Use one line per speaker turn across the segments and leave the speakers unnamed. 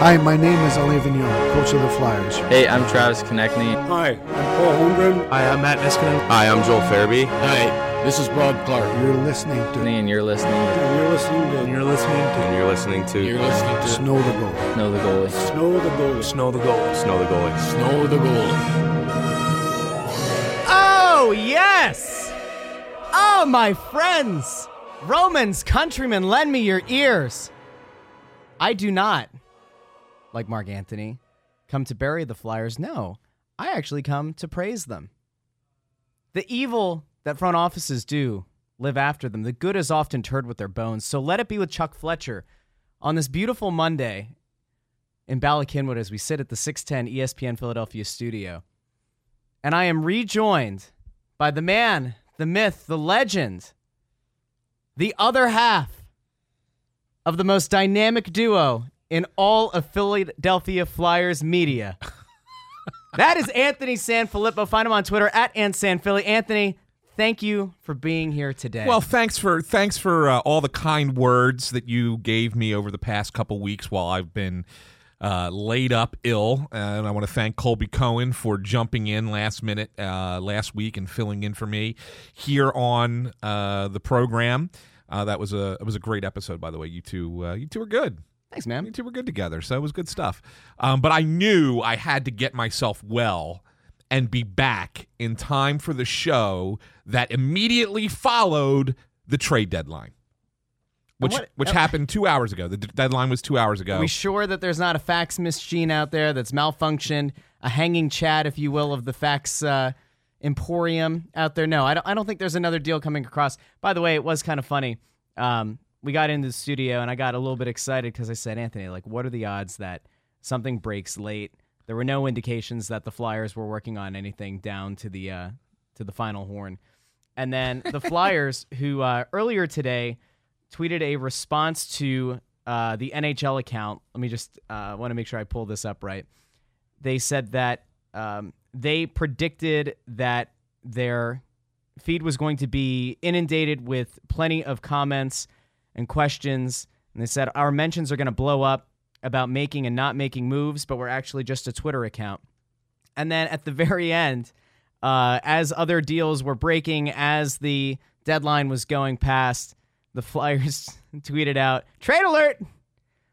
Hi, my name is Alain Vigneault, coach of the Flyers.
Hey, I'm Travis Konechny.
Hi, I'm Paul Holmgren.
Hi, I'm Matt Niskanen.
Hi, I'm Joel Farabee.
Hi, this is Bob Clarke.
You're listening to.
And you're listening to.
And you're listening to.
And you're listening to.
And you're listening to.
You're listening to.
Snow the Goalie.
Snow the Goalie.
Snow the goalie.
Snow the goalie.
Snow the goalie.
Snow the goalie.
Oh, yes! Oh, my friends! Romans, countrymen, lend me your ears. I do not, like Mark Antony, come to bury the Flyers. No, I actually come to praise them. The evil that front offices do live after them. The good is often turred with their bones. So let it be with Chuck Fletcher on this beautiful Monday in Bala Cynwyd as we sit at the 610 ESPN Philadelphia studio. And I am rejoined by the man, the myth, the legend, the other half of the most dynamic duo in all of Philadelphia Flyers media. that is Anthony Sanfilippo. Find him on Twitter at AntSanPhilly. Anthony, thank you for being here today.
Well, thanks for thanks for uh, all the kind words that you gave me over the past couple weeks while I've been uh, laid up ill, and I want to thank Colby Cohen for jumping in last minute uh, last week and filling in for me here on uh, the program. Uh, that was a it was a great episode, by the way. You two uh, you two are good.
Thanks, man.
You two were good together, so it was good stuff. Um, but I knew I had to get myself well and be back in time for the show that immediately followed the trade deadline, which
what-
which
uh,
happened two hours ago. The d- deadline was two hours ago.
Are we sure that there's not a fax machine out there that's malfunctioned, a hanging chat, if you will, of the fax uh, emporium out there? No, I don't. I don't think there's another deal coming across. By the way, it was kind of funny. Um, we got into the studio and I got a little bit excited because I said, Anthony, like, what are the odds that something breaks late? There were no indications that the Flyers were working on anything down to the uh, to the final horn. And then the Flyers, who uh, earlier today tweeted a response to uh, the NHL account. Let me just uh, want to make sure I pull this up right. They said that um, they predicted that their feed was going to be inundated with plenty of comments and questions. And they said our mentions are going to blow up about making and not making moves, but we're actually just a Twitter account. And then at the very end, uh, as other deals were breaking, as the deadline was going past, the Flyers tweeted out, Trade alert!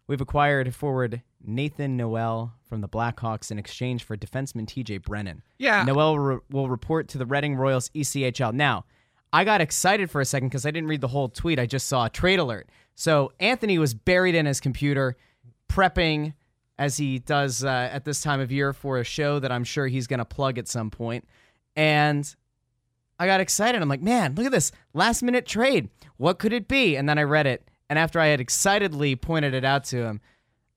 We've acquired forward Nathan Noel from the Blackhawks in exchange for defenseman TJ Brennan.
Yeah.
Noel re- will report to the Reading Royals ECHL. Now, I got excited for a second because I didn't read the whole tweet. I just saw a trade alert. So Anthony was buried in his computer, prepping as he does uh, at this time of year for a show that I'm sure he's going to plug at some point. And I got excited. I'm like, man, look at this last minute trade. What could it be? And then I read it. And after I had excitedly pointed it out to him,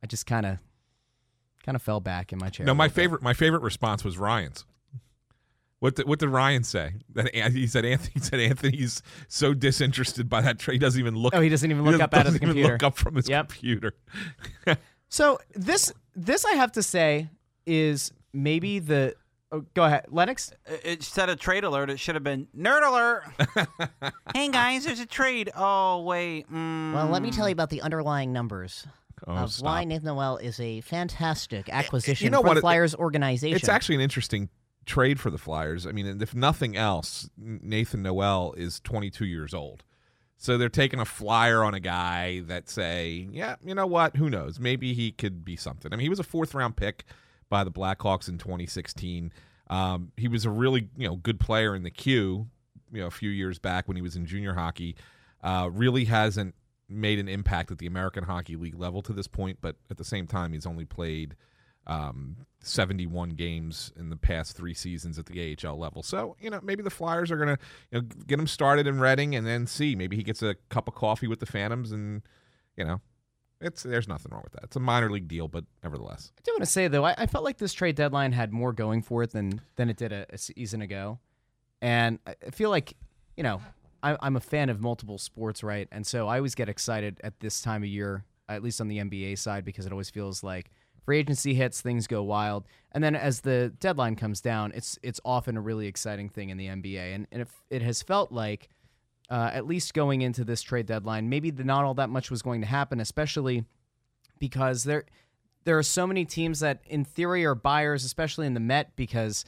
I just kind of kind of fell back in my chair.
no, my favorite my favorite response was Ryan's. What did, what did Ryan say? That he said Anthony said Anthony's so disinterested by that trade he doesn't even look.
Oh, he doesn't even look up out of the
doesn't even
computer.
Look up from his
Yep.
computer.
So this this I have to say is maybe the oh, go ahead, Lennox.
Instead of trade alert, it should have been nerd alert. hey guys, there's a trade. Oh wait. Mm.
Well, let me tell you about the underlying numbers
Oh,
of
stop.
why Nathan Noel is a fantastic acquisition you
know
for
what?
the Flyers organization.
It's actually an interesting trade for the Flyers. I mean, if nothing else, Nathan Noel is 22 years old. So they're taking a flyer on a guy that say, yeah, you know what? Who knows? Maybe he could be something. I mean, he was a fourth round pick by the Blackhawks in 2016. Um, he was a really you know good player in the queue, you know, a few years back when he was in junior hockey. Uh, really hasn't made an impact at the American Hockey League level to this point, but at the same time, he's only played um, 71 games in the past three seasons at the AHL level. So, you know, maybe the Flyers are going to you know, get him started in Reading and then see. Maybe he gets a cup of coffee with the Phantoms and, you know, it's there's nothing wrong with that. It's a minor league deal, but nevertheless.
I do want to say though, I, I felt like this trade deadline had more going for it than than it did a, a season ago, and I feel like you know I, I'm a fan of multiple sports, right? And so I always get excited at this time of year, at least on the NBA side, because it always feels like free agency hits, things go wild, and then as the deadline comes down, it's it's often a really exciting thing in the NBA, and, and it, it has felt like uh, at least going into this trade deadline, maybe the, not all that much was going to happen, especially because there there are so many teams that, in theory, are buyers, especially in the Met, because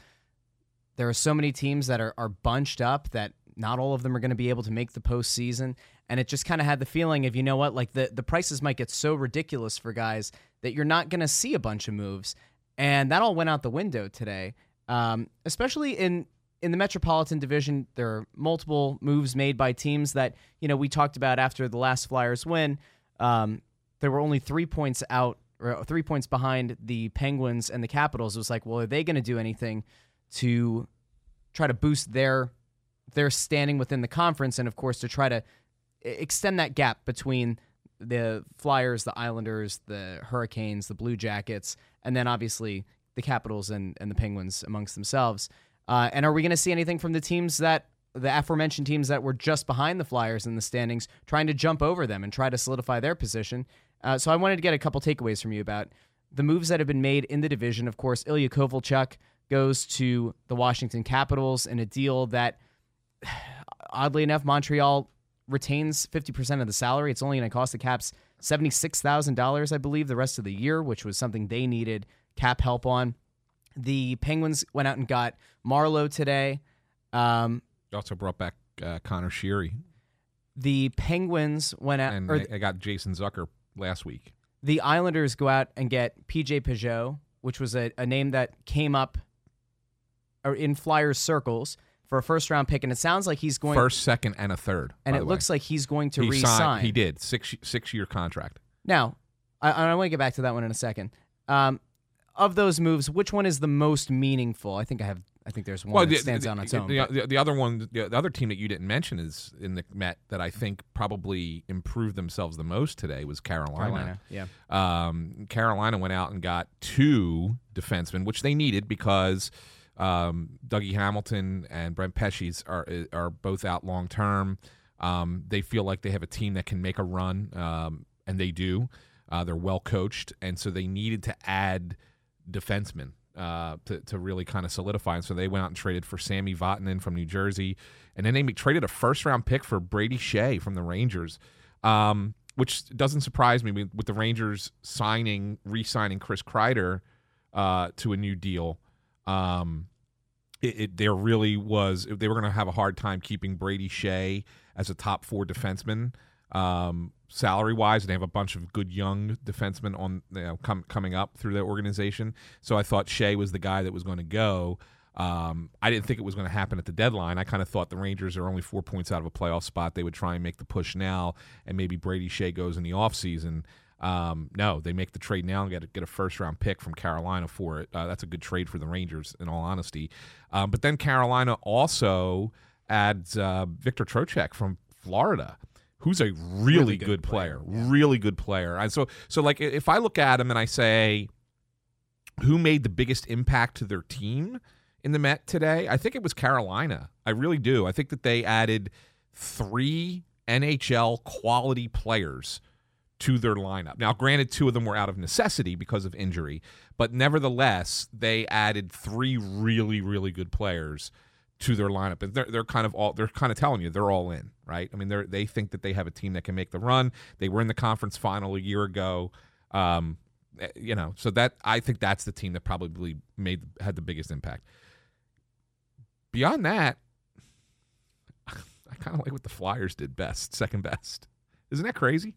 there are so many teams that are, are bunched up that not all of them are going to be able to make the postseason. And it just kind of had the feeling of, you know what, like the, the prices might get so ridiculous for guys that you're not going to see a bunch of moves. And that all went out the window today, um, especially in in the Metropolitan Division. There are multiple moves made by teams that you know we talked about after the last Flyers win. Um, there were only three points out, or three points behind the Penguins and the Capitals. It was like, well, are they going to do anything to try to boost their their standing within the conference, and of course to try to extend that gap between the Flyers, the Islanders, the Hurricanes, the Blue Jackets, and then obviously the Capitals and, and the Penguins amongst themselves. Uh, and are we going to see anything from the teams that the aforementioned teams that were just behind the Flyers in the standings, trying to jump over them and try to solidify their position? Uh, so I wanted to get a couple takeaways from you about the moves that have been made in the division. Of course, Ilya Kovalchuk goes to the Washington Capitals in a deal that, oddly enough, Montreal retains 50% of the salary. It's only going to cost the Caps $76,000, I believe, the rest of the year, which was something they needed cap help on. The Penguins went out and got Marleau today. Um,
They also brought back uh, Conor Sheary,
the Penguins went out,
and
or
they, they got Jason Zucker last week.
the Islanders go out and get PJ Pageau, which was a, a name that came up in Flyers circles for a first round pick, and it sounds like he's going.
First, second, and a third.
and it looks
way.
like he's going to
he
re-sign.
signed. He did six six year contract.
Now, I, I want to get back to that one in a second. Um, of those moves, which one is the most meaningful? I think I have. I think there's one that stands out on its own.
The, the, the other one, the, the other team that you didn't mention is in the Met that I think probably improved themselves the most today was
Carolina, yeah.
Um, Carolina went out and got two defensemen, which they needed because um, Dougie Hamilton and Brett Pesce are are both out long term. Um, they feel like they have a team that can make a run, um, and they do. Uh, they're well coached, and so they needed to add defensemen uh, to to really kind of solidify. And so they went out and traded for Sami Vatanen from New Jersey, and then they traded a first round pick for Brady Skjei from the Rangers. Um, which doesn't surprise me with the Rangers signing, re-signing Chris Kreider uh, to a new deal. Um, it, it there really was they were going to have a hard time keeping Brady Skjei as a top four defenseman um, salary wise. They have a bunch of good young defensemen on you know, com- coming up through their organization. So I thought Skjei was the guy that was going to go. Um, I didn't think it was going to happen at the deadline. I kind of thought the Rangers are only four points out of a playoff spot. They would try and make the push now, and maybe Brady Skjei goes in the offseason. Um, no, they make the trade now and get a, get a first round pick from Carolina for it. Uh, that's a good trade for the Rangers, in all honesty. Um, but then Carolina also adds uh, Victor Trocheck from Florida, who's a really,
good
good,
player,
player, really good player. And so, so like if I look at him and I say, who made the biggest impact to their team in the Met today? I think it was Carolina. I really do. I think that they added three NHL quality players to their lineup. Now, granted, two of them were out of necessity because of injury, but nevertheless, they added three really, really good players to their lineup, and they're they're kind of all they're kind of telling you they're all in, right? I mean, they they think that they have a team that can make the run. They were in the conference final a year ago. Um, eh, you know, so that I think that's the team that probably made had the biggest impact. Beyond that, I kind of like what the Flyers did best, second best. Isn't that crazy?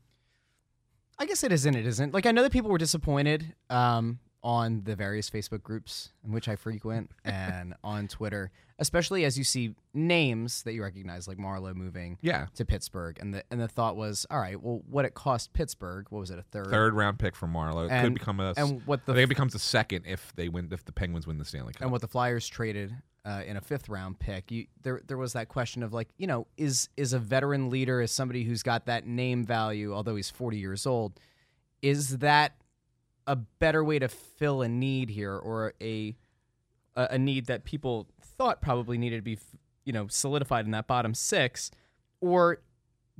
I guess it is and it isn't. Like I know that people were disappointed um, on the various Facebook groups in which I frequent and on Twitter, especially as you see names that you recognize, like Marleau moving
Yeah,
to Pittsburgh, and the and the thought was, all right, well, what it cost Pittsburgh? What was it, a third?
third round pick for Marleau. It could become a.
And what the I
think it becomes a second if they win if the Penguins win the Stanley Cup.
and what the Flyers traded uh, in a fifth round pick. You, there, there was that question of like, you know, is is a veteran leader, is somebody who's got that name value, although he's forty years old, is that a better way to fill a need here, or a a, need that people thought probably needed to be, you know, solidified in that bottom six, or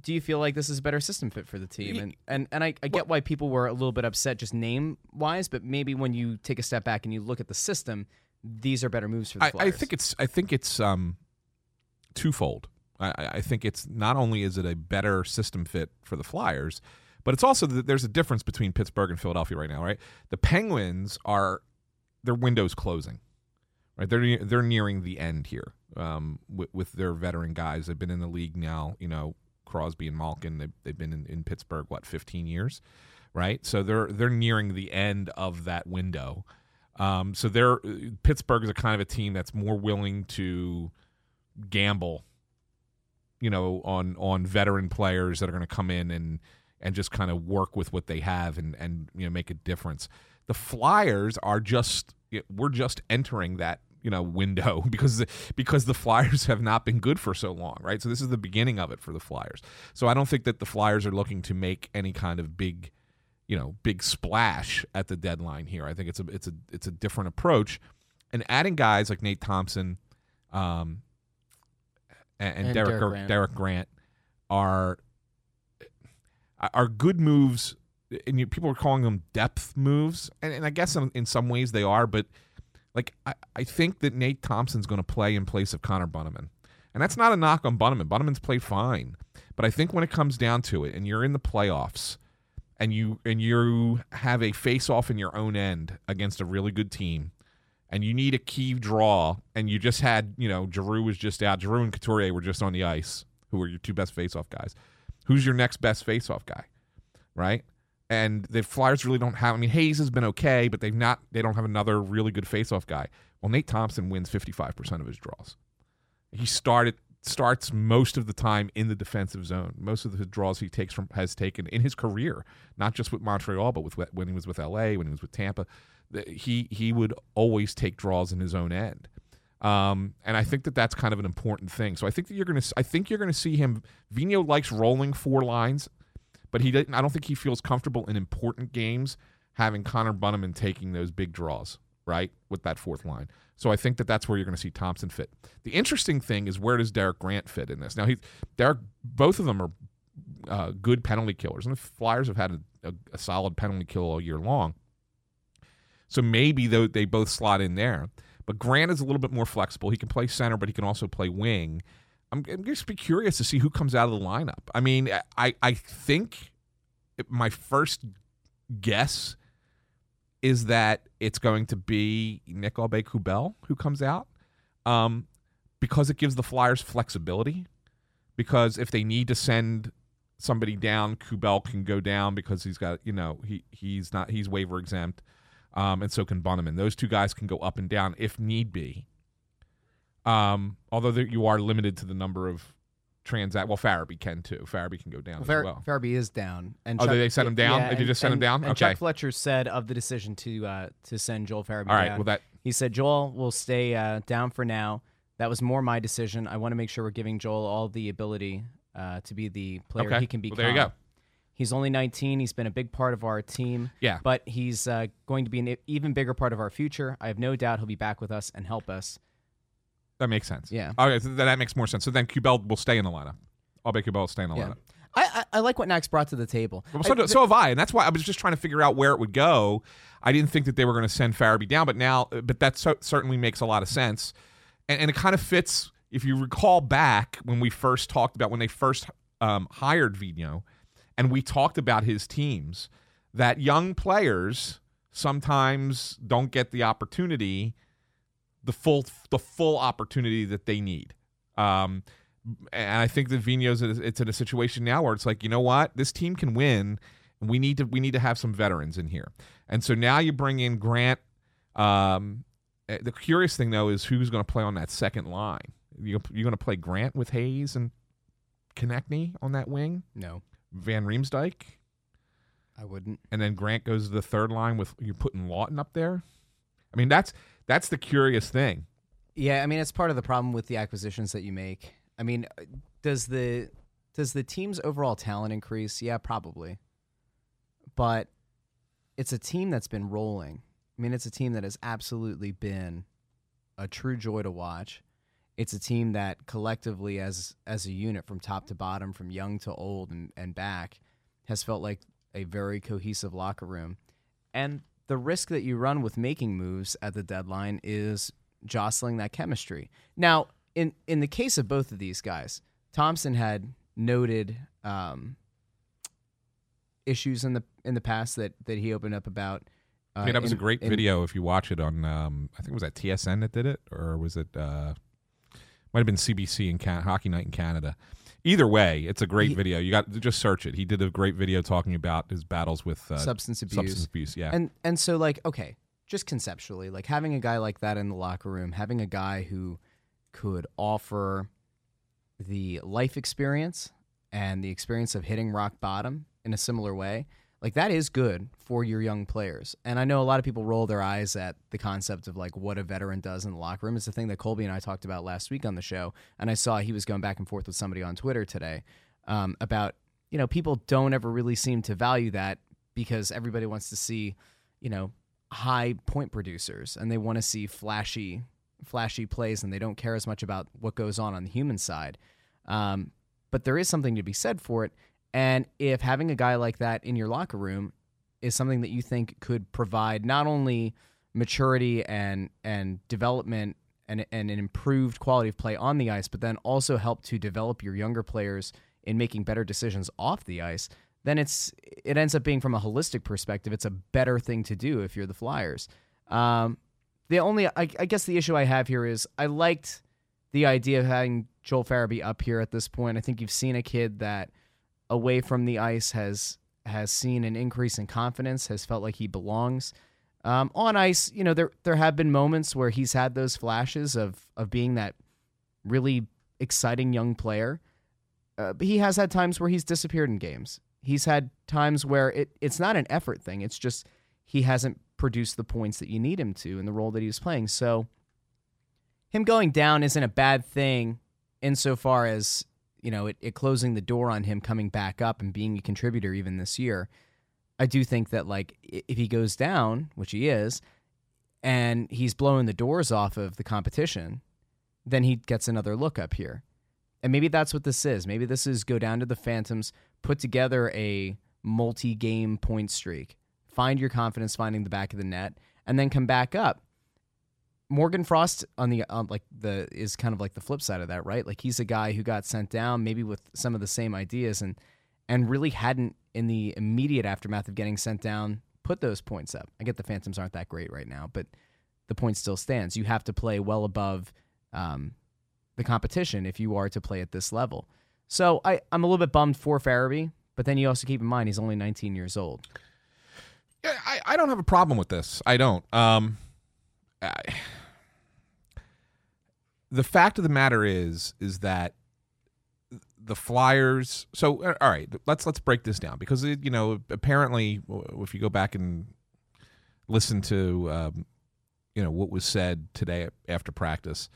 do you feel like this is a better system fit for the team? And and and I, I get why people were a little bit upset just name wise, but maybe when you take a step back and you look at the system, these are better moves for the
I,
Flyers.
I think it's I think it's um twofold. I, I I think it's not only is it a better system fit for the Flyers, But it's also that there's a difference between Pittsburgh and Philadelphia right now, right? The Penguins are their window's closing, right? They're they're nearing the end here um, with, with their veteran guys. They've been in the league now, you know, Crosby and Malkin. They've, they've been in, in Pittsburgh what 15 years, right? So they're they're nearing the end of that window. Um, so they're Pittsburgh is a kind of a team that's more willing to gamble, you know, on on veteran players that are going to come in and and just kind of work with what they have and and you know make a difference. The Flyers are just we're just entering that you know window because because the Flyers have not been good for so long, right? So this is the beginning of it for the Flyers. So I don't think that the Flyers are looking to make any kind of big you know big splash at the deadline here. I think it's a it's a it's a different approach, and adding guys like Nate Thompson, um, and, and,
And
Derek
Derek
Derek
Grant.
Derek Grant are are good moves. And you, people are calling them depth moves, and, and I guess in, in some ways they are. But like I, I think that Nate Thompson's going to play in place of Connor Bunnaman, and that's not a knock on Bunnaman. Bunnaman's played fine, but I think when it comes down to it, and you're in the playoffs, and you and you have a face off in your own end against a really good team, and you need a key draw, and you just had you know Giroux was just out, Giroux and Couturier were just on the ice, who were your two best face off guys. Who's your next best face off guy, right? And the Flyers really don't have. I mean, Hayes has been okay, but they've not. They don't have another really good face off guy. Well, Nate Thompson wins fifty five percent of his draws. He started starts most of the time in the defensive zone. Most of the draws he takes from has taken in his career, not just with Montreal, but with when he was with LA, when he was with Tampa. He he would always take draws in his own end. Um, and I think that that's kind of an important thing. So I think that you're going to I think you're going to see him Vino likes rolling four lines, but he didn't I don't think he feels comfortable in important games having Connor Bunnaman taking those big draws, right? With that fourth line. So I think that that's where you're going to see Thompson fit. The interesting thing is where does Derek Grant fit in this? Now he Derek both of them are uh, good penalty killers, and the Flyers have had a, a, a solid penalty kill all year long. So maybe though they both slot in there. But Grant is a little bit more flexible. He can play center, but he can also play wing. I'm, I'm just be curious to see who comes out of the lineup. I mean, I I think my first guess is that it's going to be Nick Aube Kubel who comes out, um, because it gives the Flyers flexibility. Because if they need to send somebody down, Kubel can go down because he's got you know he he's not he's waiver exempt, um, and so can Bunnaman. Those two guys can go up and down if need be. Um, although there, you are limited to the number of transact. Well, Farabee can too. Farabee can go down
Well, Far-
as well.
Farabee is down. And
Oh, did they send him down? Did they
and-
just send him down?
And
Okay.
Chuck Fletcher said of the decision to uh, to send Joel Farabee
All right.
down.
Well, that
He said Joel will stay uh, down for now. That was more my decision. I want to make sure we're giving Joel all the ability uh, to be the player
okay.
he can become.
Well, there you go.
He's only 19. He's been a big part of our team.
Yeah.
But he's uh, going to be an even bigger part of our future. I have no doubt he'll be back with us and help us.
That makes sense.
Yeah.
Okay, so that makes more sense. So then Kubel will stay in the lineup. I'll bet Kubel will stay in the
Yeah.
lineup.
I, I, I like what Nax brought to the table.
Well, so,
I-
so have I, and that's why I was just trying to figure out where it would go. I didn't think that they were going to send Farabee down, but now, but that so, certainly makes a lot of sense, and, and it kind of fits. If you recall back when we first talked about when they first um, hired Vino, and we talked about his teams, that young players sometimes don't get the opportunity, the full the full opportunity that they need. Um, and I think that Vino's it's in a situation now where it's like, you know what, this team can win. And we need to we need to have some veterans in here. And so now you bring in Grant. Um, eh, the curious thing though is who's going to play on that second line. You you're going to play Grant with Hayes and Konechny on that wing,
no,
Van Riemsdyk,
I wouldn't.
and then Grant goes to the third line with you're putting Laughton up there. I mean that's that's the curious thing.
Yeah, I mean it's part of the problem with the acquisitions that you make. I mean, uh, does the does the team's overall talent increase? Yeah, probably. But it's a team that's been rolling. I mean, it's a team that has absolutely been a true joy to watch. It's a team that collectively as as a unit from top to bottom, from young to old and, and back, has felt like a very cohesive locker room. And the risk that you run with making moves at the deadline is jostling that chemistry. Now, in in the case of both of these guys, Thompson had noted um, issues in the in the past that that he opened up about. Uh,
I mean, that was
in-
a great
in-
video if you watch it on. Um, I think it was at TSN that did it, or was it? Uh, might have been CBC in Can- Hockey Night in Canada. Either way, it's a great
He-
video. You got just search it. He did a great video talking about his battles with uh,
substance abuse.
substance abuse. Yeah,
And and so like okay, just conceptually, like having a guy like that in the locker room, having a guy who could offer the life experience and the experience of hitting rock bottom in a similar way, like that is good for your young players. And I know a lot of people roll their eyes at the concept of like what a veteran does in the locker room. It's the thing that Colby and I talked about last week on the show, and I saw he was going back and forth with somebody on Twitter today um, about you know people don't ever really seem to value that because everybody wants to see you know high point producers and they want to see flashy flashy plays and they don't care as much about what goes on on the human side um, but there is something to be said for it and if having a guy like that in your locker room is something that you think could provide not only maturity and and development and, and an improved quality of play on the ice but then also help to develop your younger players in making better decisions off the ice then it's it ends up being from a holistic perspective it's a better thing to do if you're the flyers. Um, the only I, I guess the issue i have here is i liked the idea of having joel farabee up here at this point. I think you've seen a kid that away from the ice has has seen an increase in confidence has felt like he belongs um, on ice you know there there have been moments where he's had those flashes of of being that really exciting young player uh, but he has had times where he's disappeared in games. He's had times where it, it's not an effort thing. It's just he hasn't produced the points that you need him to in the role that he was playing. So him going down isn't a bad thing insofar as, you know, it, it closing the door on him coming back up and being a contributor even this year. I do think that like if he goes down, which he is, and he's blowing the doors off of the competition, then he gets another look up here. And maybe that's what this is. Maybe this is go down to the Phantoms, put together a multi game point streak, find your confidence finding the back of the net, and then come back up. Morgan Frost on the on like the is kind of like the flip side of that, right? Like he's a guy who got sent down maybe with some of the same ideas and and really hadn't in the immediate aftermath of getting sent down put those points up. I get the Phantoms aren't that great right now, but the point still stands. You have to play well above um, the competition if you are to play at this level. So I, I'm a little bit bummed for Farabee, but then you also keep in mind he's only 19 years old.
I, I don't have a problem with this. I don't. Um, I, the fact of the matter is, is that the Flyers. So, uh, all right, let's let's break this down because it, you know apparently, if you go back and listen to um, you know what was said today after practice,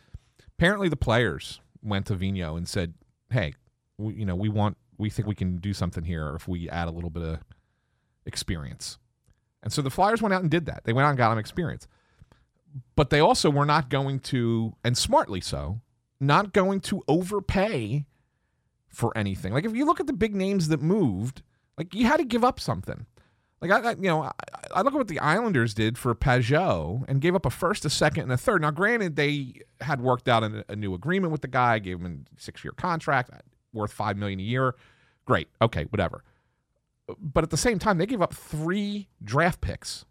apparently the players went to Vino and said, "Hey, we, you know we want we think we can do something here if we add a little bit of experience." And so the Flyers went out and did that. They went out and got him experience. But they also were not going to, and smartly so, not going to overpay for anything. Like if you look at the big names that moved, like you had to give up something. Like I, I you know, I, I look at what the Islanders did for Pageau and gave up a first, a second, and a third. Now, granted, they had worked out a, a new agreement with the guy, gave him a six-year contract worth five million a year. Great, okay, whatever but at the same time, they gave up three draft picks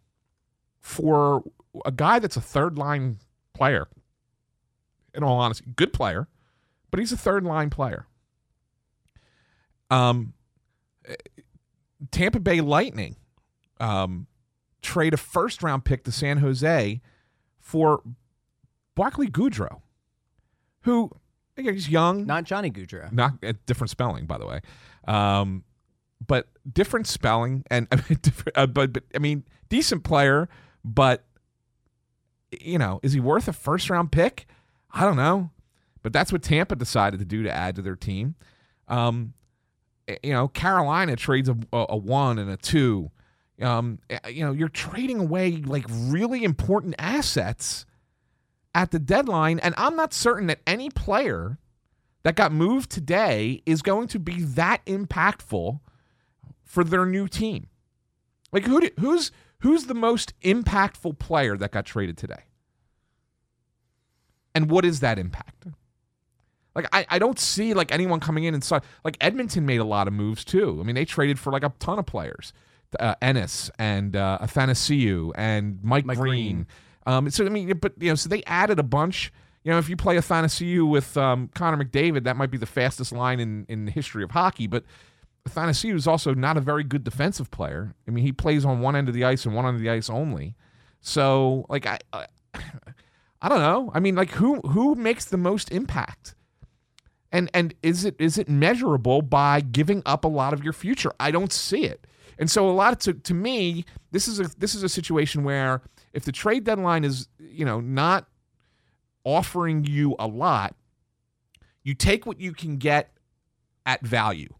for a guy that's a third line player. In all honesty, good player, but he's a third line player. Um, Tampa Bay Lightning um, trade a first round pick to San Jose for Barclay Goodrow, who again, he's young,
Not Johnny Gaudreau.
not a different spelling, by the way. Um, but different spelling and I mean, different, uh, but, but I mean, decent player, but you know, is he worth a first round pick? I don't know, but that's what Tampa decided to do to add to their team. Um, eh, you know, Carolina trades a, a, one and a two. Um, eh, you know, you're trading away like really important assets at the deadline, and I'm not certain that any player that got moved today is going to be that impactful for their new team. Like who do, who's who's the most impactful player that got traded today? And what is that impact? Like I, I don't see like anyone coming in and so like Edmonton made a lot of moves too. I mean they traded for like a ton of players, uh, Ennis and uh, Athanasiu and Mike,
Mike
Green.
Green.
Um, so I mean, but you know, so they added a bunch. You know, if you play Athanasiu with um, Connor McDavid, that might be the fastest line in in the history of hockey. But Athanasiu is also not a very good defensive player. I mean, he plays on one end of the ice and one end of the ice only. So like I. I I don't know. I mean, like who who makes the most impact? And and is it is it measurable by giving up a lot of your future? I don't see it. And so a lot of to, to me, this is a this is a situation where if the trade deadline is, you know, not offering you a lot, you take what you can get at value.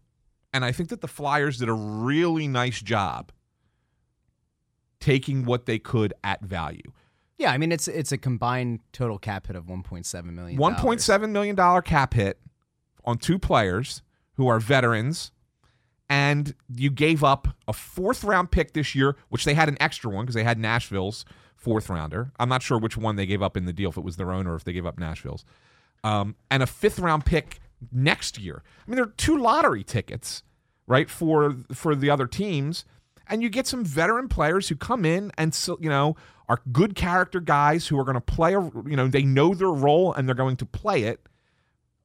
And I think that the Flyers did a really nice job taking what they could at value.
Yeah, I mean it's it's a combined total cap hit of 1.7 million.
One point seven million dollar cap hit on two players who are veterans, and you gave up a fourth round pick this year, which they had an extra one because they had Nashville's fourth rounder. I'm not sure which one they gave up in the deal, if it was their own or if they gave up Nashville's, um, and a fifth round pick next year. I mean, there are two lottery tickets, right, for for the other teams, and you get some veteran players who come in and so you know are good character guys who are going to play a you know they know their role and they're going to play it.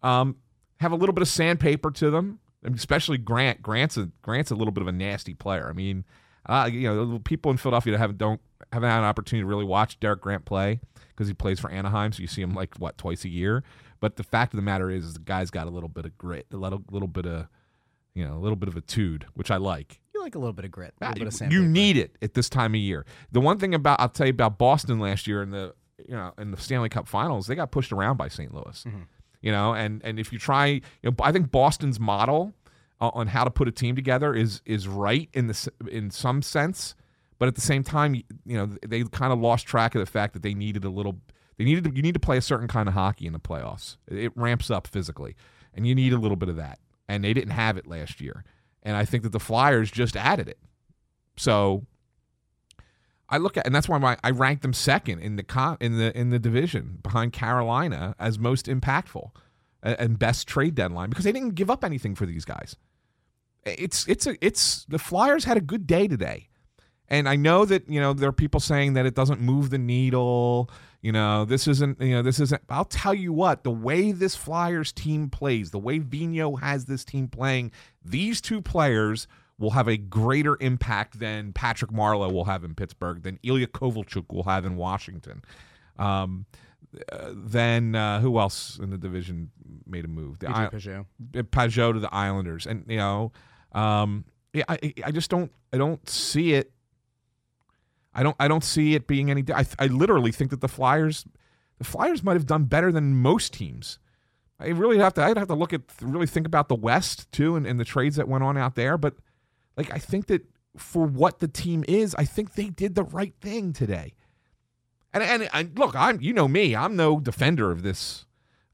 Um, have a little bit of sandpaper to them, especially Grant. Grant's a Grant's a little bit of a nasty player. I mean, uh, you know, people in Philadelphia haven't don't haven't had an opportunity to really watch Derek Grant play because he plays for Anaheim, so you see him like what twice a year. But the fact of the matter is, is the guy's got a little bit of grit, a little, little bit of, you know, a little bit of a tude, which I like.
You like a little bit of grit, a little bit of
you
sandpaper.
need it at this time of year. The one thing about I'll tell you about Boston last year in the you know in the Stanley Cup Finals, they got pushed around by St. Louis.
Mm-hmm.
You know, and and if you try, you know, I think Boston's model uh, on how to put a team together is is right in the in some sense, but at the same time, you know, they kind of lost track of the fact that they needed a little. They needed to, you need to play a certain kind of hockey in the playoffs. It ramps up physically, and you need a little bit of that. And they didn't have it last year. And I think that the Flyers just added it. So I look at, and that's why my, I ranked them second in the in the in the division behind Carolina as most impactful and, and best trade deadline because they didn't give up anything for these guys. It's it's a it's the Flyers had a good day today, and I know that you know there are people saying that it doesn't move the needle. You know this isn't you know this isn't. I'll tell you what the way this Flyers team plays, the way Vino has this team playing, these two players will have a greater impact than Patrick Marleau will have in Pittsburgh, than Ilya Kovalchuk will have in Washington. Um, uh, then uh, who else in the division made a move? The I-
Pageau.
Pageau to the Islanders, and you know, um, yeah, I, I just don't, I don't see it. I don't, I don't see it being any. I, I literally think that the Flyers, the Flyers might have done better than most teams. I really have to, I'd have to look at, really think about the West too, and, and the trades that went on out there. But like, I think that for what the team is, I think they did the right thing today. And and, and look, I'm, you know me, I'm no defender of this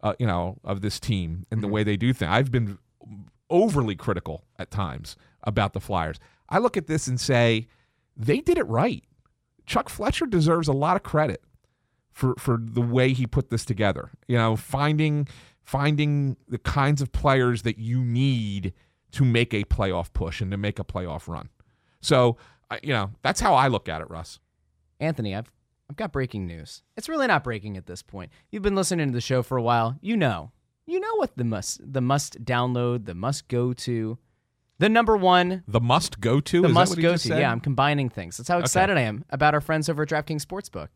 uh, you know, of this team and the way they do things. I've been overly critical at times about the Flyers. I look at this and say they did it right. Chuck Fletcher deserves a lot of credit for for the way he put this together. You know, finding finding the kinds of players that you need to make a playoff push and to make a playoff run. So, you know, that's how I look at it, Russ.
Anthony, I've I've got breaking news. It's really not breaking at this point. You've been listening to the show for a while. You know. You know what the must the must download, the must go to, the number one,
The must go to
the
is
must go to.
said?
Yeah, I'm combining things. That's how excited I am about our friends over at DraftKings Sportsbook.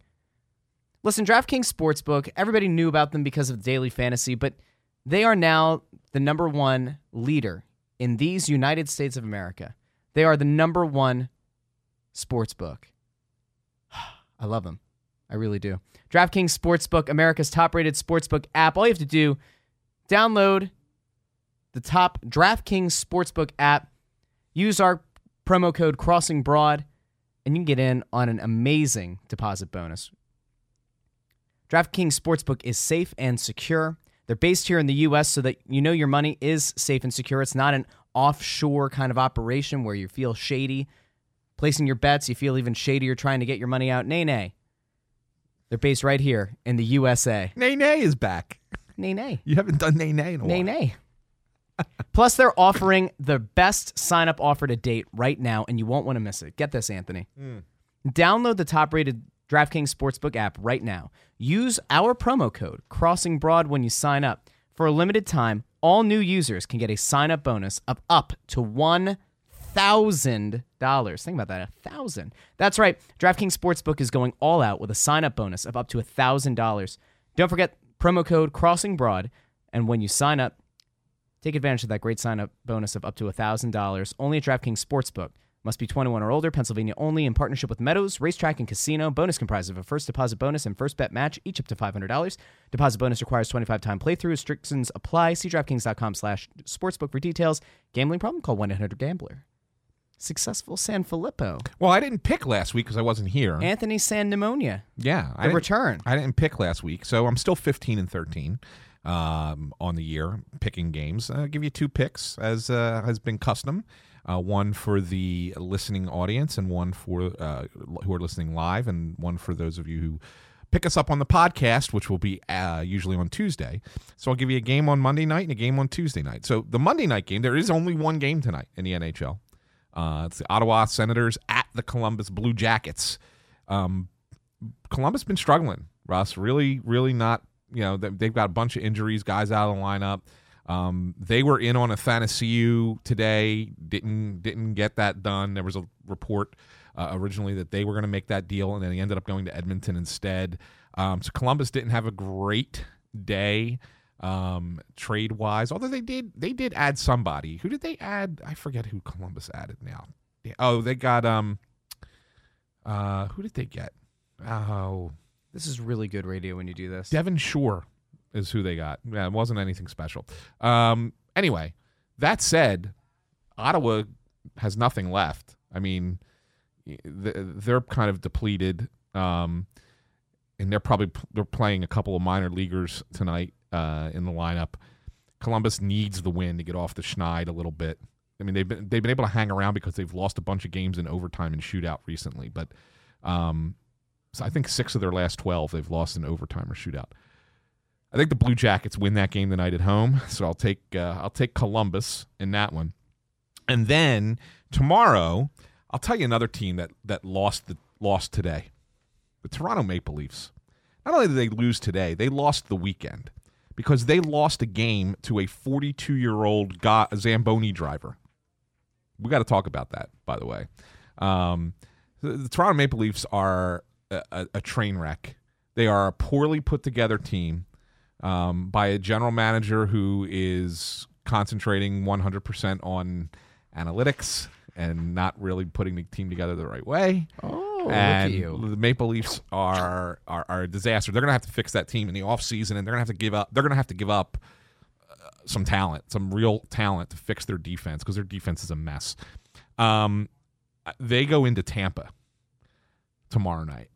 Listen, DraftKings Sportsbook, everybody knew about them because of daily fantasy, but they are now the number one leader in these United States of America. They are the number one sportsbook. I love them. I really do. DraftKings Sportsbook, America's top-rated sportsbook app. All you have to do, download the top DraftKings Sportsbook app, use our promo code Crossing Broad, and you can get in on an amazing deposit bonus. DraftKings Sportsbook is safe and secure. They're based here in the U.S. so that you know your money is safe and secure. It's not an offshore kind of operation where you feel shady. Placing your bets, you feel even shadier trying to get your money out. Nay, nay. They're based right here in the USA.
Nay Nay is back.
nay nay.
You haven't done nay nay in a
Nay,
while.
nay. Plus, they're offering the best sign up offer to date right now, and you won't want to miss it. Get this, Anthony. Hmm. Download the top rated DraftKings Sportsbook app right now. Use our promo code Crossing Broad when you sign up. For a limited time, all new users can get a sign up bonus of up to $1,000. Think about that, a thousand. That's right. DraftKings Sportsbook is going all out with a sign up bonus of up to $1,000. Don't forget promo code Crossing Broad, and when you sign up, Take advantage of that great sign up bonus of up to $1,000 only at DraftKings Sportsbook. Must be 21 or older, Pennsylvania only, in partnership with Meadows, Racetrack, and Casino. Bonus comprised of a first deposit bonus and first bet match, each up to $500. Deposit bonus requires 25 time playthrough. Restrictions apply. See DraftKings.com slash sportsbook for details. Gambling problem? Call 1 800 Gambler. Successful San Filippo.
Well, I didn't pick last week because I wasn't here.
Anthony San Pneumonia.
yeah, I
The
didn't-
return.
I didn't pick last week, so I'm still 15 and 13 um, on the year picking games. I'll give you two picks, as uh, has been custom. Uh, one for the listening audience, and one for uh, who are listening live, and one for those of you who pick us up on the podcast, which will be uh, usually on Tuesday. So I'll give you a game on Monday night and a game on Tuesday night. So the Monday night game, there is only one game tonight in the NHL. Uh, it's the Ottawa Senators at the Columbus Blue Jackets. Um, Columbus been struggling, Russ. Really, really not. You know, they- they've got a bunch of injuries, guys out of the lineup. Um, they were in on a Athanasiu today. Didn't didn't get that done. There was a report uh, originally that they were going to make that deal, and then he ended up going to Edmonton instead. Um, so Columbus didn't have a great day um, trade wise. Although they did they did add somebody. Who did they add? I forget who Columbus added now. Oh, they got um. Uh, who did they get? Oh,
This is really good radio when you do this.
Devin Shore is who they got. Yeah, it wasn't anything special. Um, anyway, that said, Ottawa has nothing left. I mean, they're kind of depleted, um, and they're probably they're playing a couple of minor leaguers tonight uh, in the lineup. Columbus needs the win to get off the schneid a little bit. I mean, they've been they've been able to hang around because they've lost a bunch of games in overtime and shootout recently, but um, I think six of their last twelve they've lost in overtime or shootout. I think the Blue Jackets win that game tonight at home, so I'll take uh, I'll take Columbus in that one. And then tomorrow, I'll tell you another team that that lost the lost today. The Toronto Maple Leafs. Not only did they lose today, they lost the weekend because they lost a game to a 42-year-old Ga- Zamboni driver. We got to talk about that, by the way. Um, the, the Toronto Maple Leafs are a, a, train wreck. They are a poorly put together team um, by a general manager who is concentrating 100% on analytics and not really putting the team together the right way.
Oh, look
and
at you.
the Maple Leafs are, are are a disaster. They're going to have to fix that team in the offseason and they're going to have to give up they're going to have to give up uh, some talent, some real talent to fix their defense because their defense is a mess. Um, they go into Tampa tomorrow night,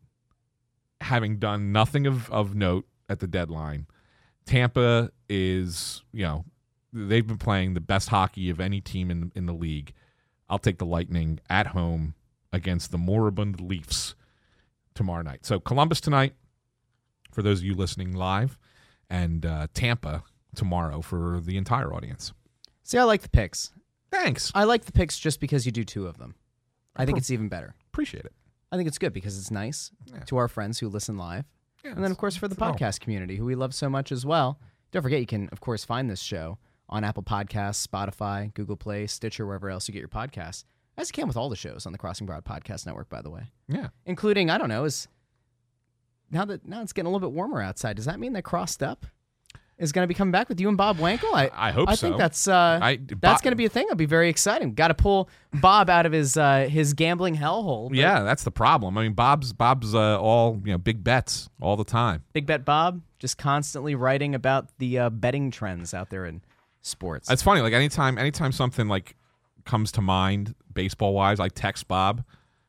having done nothing of, of note at the deadline. Tampa is, you know, they've been playing the best hockey of any team in in the league. I'll take the Lightning at home against the moribund Leafs tomorrow night. So Columbus tonight, for those of you listening live, and uh, Tampa tomorrow for the entire audience.
See, I like the picks.
Thanks,
I like the picks just because you do two of them. I think it's even better.
appreciate it.
I think it's good because it's nice
Yeah.
to our friends who listen live.
Yeah,
and then, of course, for the
it's all.
podcast community who we love so much as well. Don't forget, you can, of course, find this show on Apple Podcasts, Spotify, Google Play, Stitcher, wherever else you get your podcasts, as you can with all the shows on the Crossing Broad Podcast Network, by the way,
Yeah.
including, I don't know, is now that now it's getting a little bit warmer outside. Does that mean that Crossed Up is going to be coming back with you and Bob Wankel? I,
I hope
I
so.
think that's uh,
I-
that's going to be a thing. It'll be very exciting. Got to pull Bob out of his uh, his gambling hellhole.
Yeah, that's the problem. I mean, Bob's Bob's uh, all you know, big bets all the time.
Big Bet Bob just constantly writing about the uh, betting trends out there in sports.
It's funny. Like anytime, anytime something like comes to mind, baseball wise, I text Bob,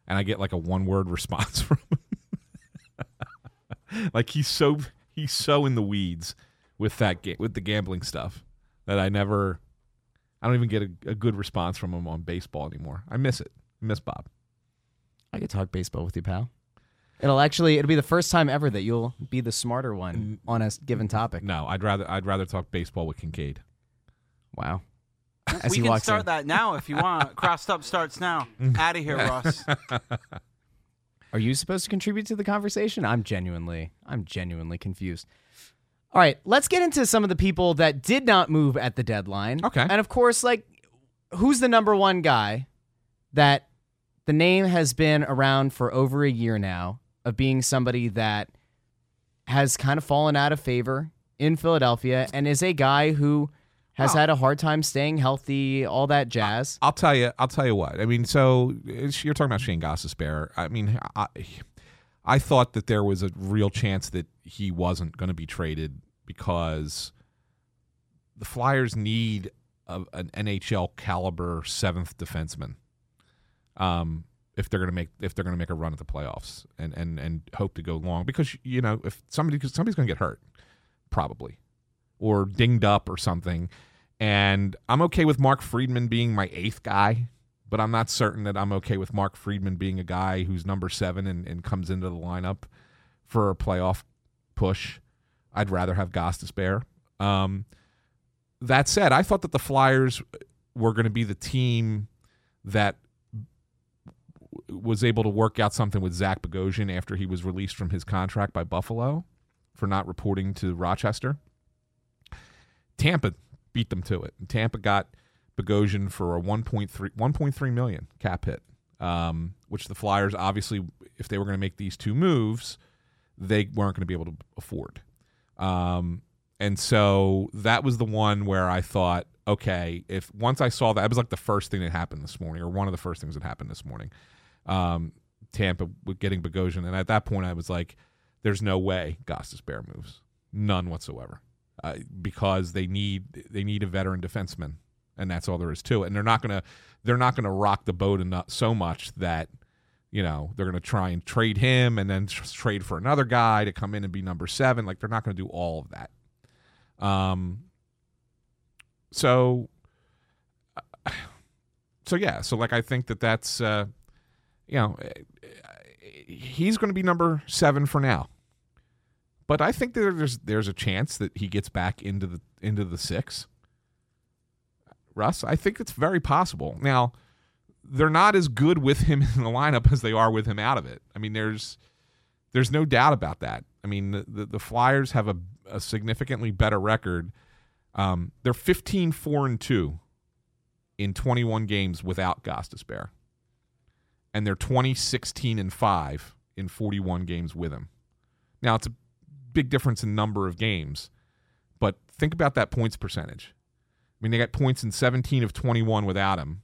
and I get like a one word response from him. like he's so he's so in the weeds with that ga- with the gambling stuff that I never, I don't even get a, a good response from him on baseball anymore. I miss it. I miss Bob.
I could talk baseball with you, pal. It'll actually it'll be the first time ever that you'll be the smarter one on a given topic.
no, I'd rather I'd rather talk baseball with Kinkead.
Wow. As
we can start
in.
that now if you want. Crossed up starts now. Out of here, Ross.
Are you supposed to contribute to the conversation? I'm genuinely, I'm genuinely confused. All right, let's get into some of the people that did not move at the deadline.
Okay.
And of course, like, who's the number one guy that the name has been around for over a year now of being somebody that has kind of fallen out of favor in Philadelphia and is a guy who has
Oh.
had a hard time staying healthy, all that jazz.
I'll tell you. I'll tell you what. I mean, so uh, you're talking about Shane Gostisbehere. I mean, I, I thought that there was a real chance that he wasn't going to be traded because the Flyers need a, an NHL caliber seventh defenseman. Um, if they're going to make if they're going to make a run at the playoffs and and and hope to go long, because you know if somebody somebody's going to get hurt, probably, or dinged up or something. And I'm okay with Mark Friedman being my eighth guy, but I'm not certain that I'm okay with Mark Friedman being a guy who's number seven and, and comes into the lineup for a playoff push. I'd rather have Gostisbehere. Um, that said, I thought that the Flyers were going to be the team that was able to work out something with Zach Bogosian after he was released from his contract by Buffalo for not reporting to Rochester. Tampa beat them to it. Tampa got Bogosian for a 1.3 1.3 million cap hit, um, which the Flyers obviously, if they were going to make these two moves, they weren't going to be able to afford. Um, and so that was the one where I thought, okay, if once I saw that, it was like the first thing that happened this morning, or one of the first things that happened this morning. Um, Tampa getting Bogosian, and at that point, I was like, "There's no way Gostisbehere moves, none whatsoever." uh, because they need they need a veteran defenseman, and that's all there is to it. And they're not gonna they're not gonna rock the boat enough so much that you know they're gonna try and trade him and then tr- trade for another guy to come in and be number seven. Like they're not gonna do all of that. Um. So. So yeah, so like I think that that's uh, you know he's going to be number seven for now but I think there's there's a chance that he gets back into the into the six. Russ, I think it's very possible. Now, they're not as good with him in the lineup as they are with him out of it. I mean, there's there's no doubt about that. I mean, the the, Flyers have a, a significantly better record. Um, they're 15 4 and 2 in 21 games without Gostisbehere. And they're 20 16 and 5 in 41 games with him. Now, it's a big difference in number of games. But think about that points percentage. I mean, they got points in 17 of 21 without him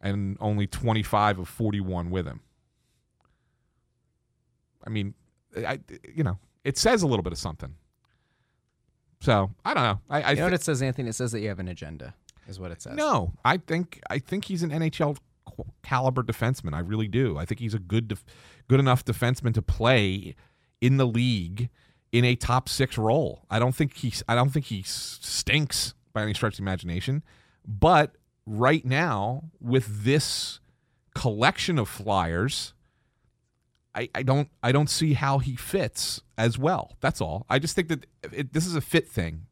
and only 25 of 41 with him. I mean, I, you know, it says a little bit of something. So I don't know. I, I
you know what it says, Anthony? It says that you have an agenda, is what it says.
no, I think I think he's an NHL caliber defenseman. I really do. I think he's a good, def- good enough defenseman to play in the league in a top six role. I don't think he's. I don't think he stinks by any stretch of the imagination. But right now, with this collection of flyers, I, I don't. I don't see how he fits as well. That's all. I just think that it, this is a fit thing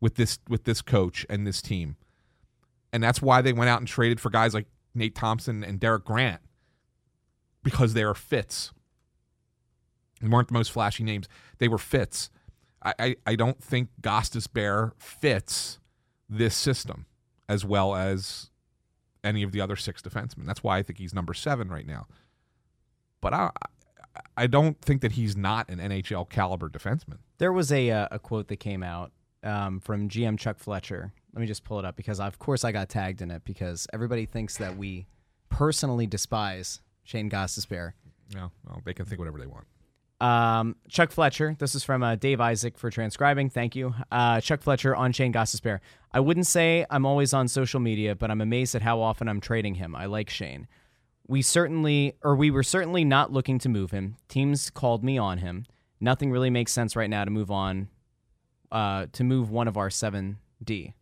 with this with this coach and this team and that's why they went out and traded for guys like Nate Thompson and Derek Grant because they are fits. They weren't the most flashy names; they were fits. I I, I don't think Gostisbehere fits this system as well as any of the other six defensemen. That's why I think he's number seven right now. But I I don't think that he's not an NHL caliber defenseman.
There was a uh, a quote that came out um, from GM Chuck Fletcher. Let me just pull it up because of course I got tagged in it because everybody thinks that we personally despise Shane Gostisbehere.
No, well, they can think whatever they want.
Um, Chuck Fletcher. This is from uh, Dave Isaac for transcribing. Thank you. Uh, Chuck Fletcher on Shane Gostisbehere. I wouldn't say I'm always on social media, but I'm amazed at how often I'm trading him. I like Shane. We certainly, or we were certainly not looking to move him. Teams called me on him. Nothing really makes sense right now to move on, uh, to move one of our seven D.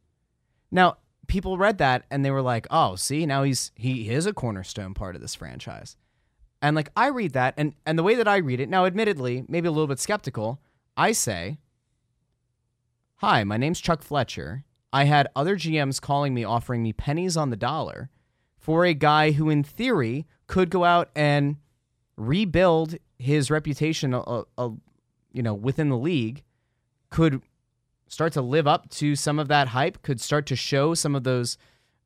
Now, people read that and they were like, "Oh, see, now he's he is a cornerstone part of this franchise." And like I read that and and the way that I read it, now admittedly, maybe a little bit skeptical, I say, "Hi, my name's Chuck Fletcher. I had other GMs calling me offering me pennies on the dollar for a guy who in theory could go out and rebuild his reputation a, a, you know, within the league, could start to live up to some of that hype, could start to show some of those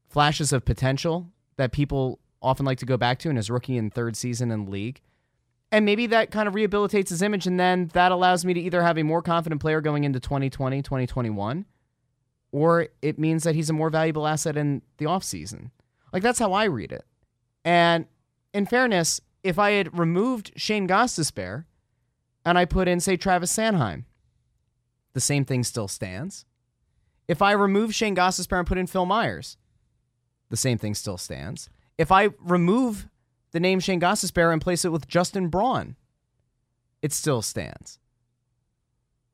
flashes of potential that people often like to go back to in his rookie and third season in league. And maybe that kind of rehabilitates his image, and then that allows me to either have a more confident player going into 2020, 2021, or it means that he's a more valuable asset in the offseason. Like, that's how I read it. And in fairness, if I had removed Shane Gostisbehere and I put in, say, Travis Sanheim, the same thing still stands. If I remove Shane Gostisbehere and put in Phil Myers, the same thing still stands. If I remove the name Shane Gostisbehere and place it with Justin Braun, it still stands.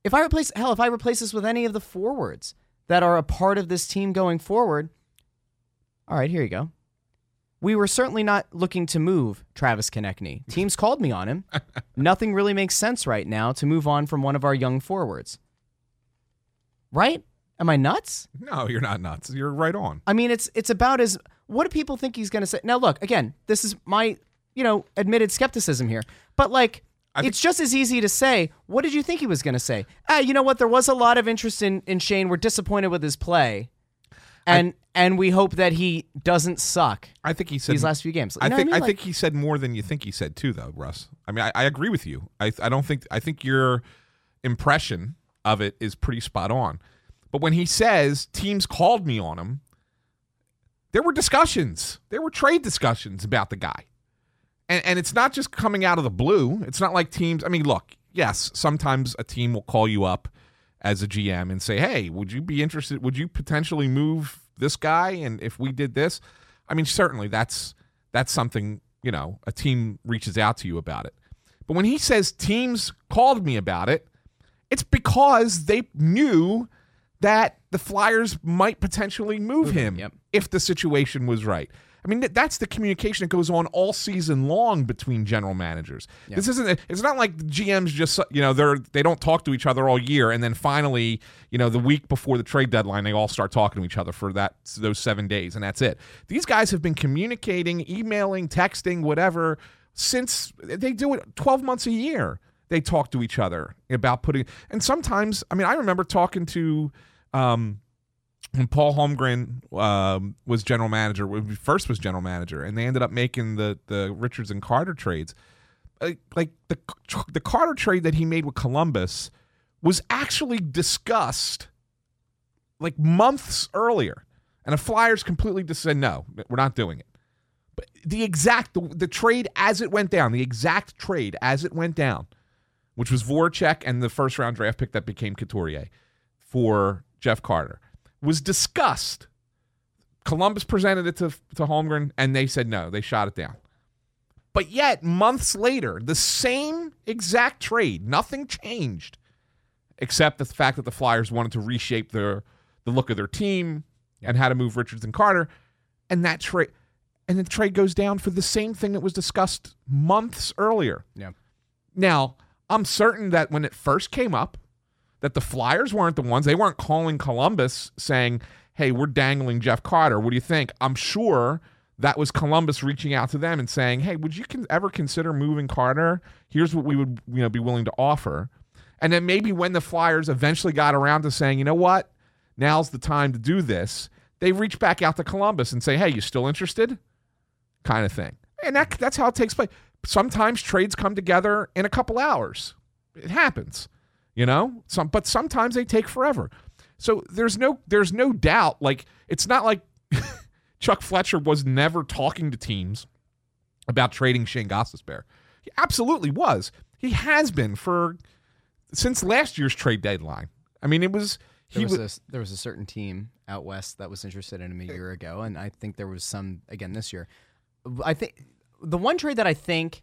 If I replace hell, if I replace this with any of the forwards that are a part of this team going forward, all right, here you go. We were certainly not looking to move Travis Konecny. Teams called me on him. Nothing really makes sense right now to move on from one of our young forwards. Right? Am I nuts?
No, you're not nuts. You're right on.
I mean, it's it's about as what do people think he's going to say? Now, look again. This is my you know admitted skepticism here, but like.
I
it's just as easy to say, what did you think he was going to say? Ah, you know what? There was a lot of interest in, in Shane. We're disappointed with his play. And and we hope that he doesn't suck
I think he said
these last few games. You
I think
mean?
I,
Like-
think he said more than you think he said too, though, Russ. I mean, I, I agree with you. I I don't think I think your impression of it is pretty spot on. But when he says teams called me on him, there were discussions. There were trade discussions about the guy, and and it's not just coming out of the blue. It's not like teams. I mean, look, yes, sometimes a team will call you up as a GM and say, "Hey, would you be interested? Would you potentially move this guy? And if we did this, I mean, certainly that's that's something you know a team reaches out to you about it. But when he says teams called me about it, it's because they knew that the Flyers might potentially move mm-hmm. him
yep.
if the situation was right. I mean, that's the communication that goes on all season long between general managers. This isn't. It's not like the GMs just you know they're they don't talk to each other all year, and then finally you know the week before the trade deadline they all start talking to each other for that those seven days, and that's it. These guys have been communicating, emailing, texting, whatever since they do it twelve months a year. They talk to each other about putting, and sometimes I mean I remember talking to. Um, when Paul Holmgren um, was general manager, first was general manager, and they ended up making the the Richards and Carter trades. Like, like the the Carter trade that he made with Columbus was actually discussed like months earlier, and the Flyers completely just said no, we're not doing it. But the exact the, the trade as it went down, the exact trade as it went down, which was Voracek and the first round draft pick that became Couturier for Jeff Carter was discussed. Columbus presented it to, to Holmgren, and they said no. They shot it down. But yet, months later, the same exact trade, nothing changed, except the fact that the Flyers wanted to reshape their the look of their team and how to move Richards and Carter, and that trade, and the trade goes down for the same thing that was discussed months earlier.
Yeah.
Now, I'm certain that when it first came up, that the Flyers weren't the ones. They weren't calling Columbus saying, "Hey, we're dangling Jeff Carter. What do you think?" I'm sure that was Columbus reaching out to them and saying, "Hey, would you con- ever consider moving Carter? Here's what we would, you know, be willing to offer." And then maybe when the Flyers eventually got around to saying, "You know what? Now's the time to do this." They reach back out to Columbus and say, "Hey, you still interested?" kind of thing. And that that's how it takes place. Sometimes trades come together in a couple hours. It happens you know some but sometimes they take forever so there's no there's no doubt like it's not like chuck fletcher was never talking to teams about trading shane Gostisbehere. he absolutely was he has been for since last year's trade deadline i mean it was
There
he
was,
was
a, there was a certain team out west that was interested in him a year ago, and I think there was some again this year. I think the one trade that I think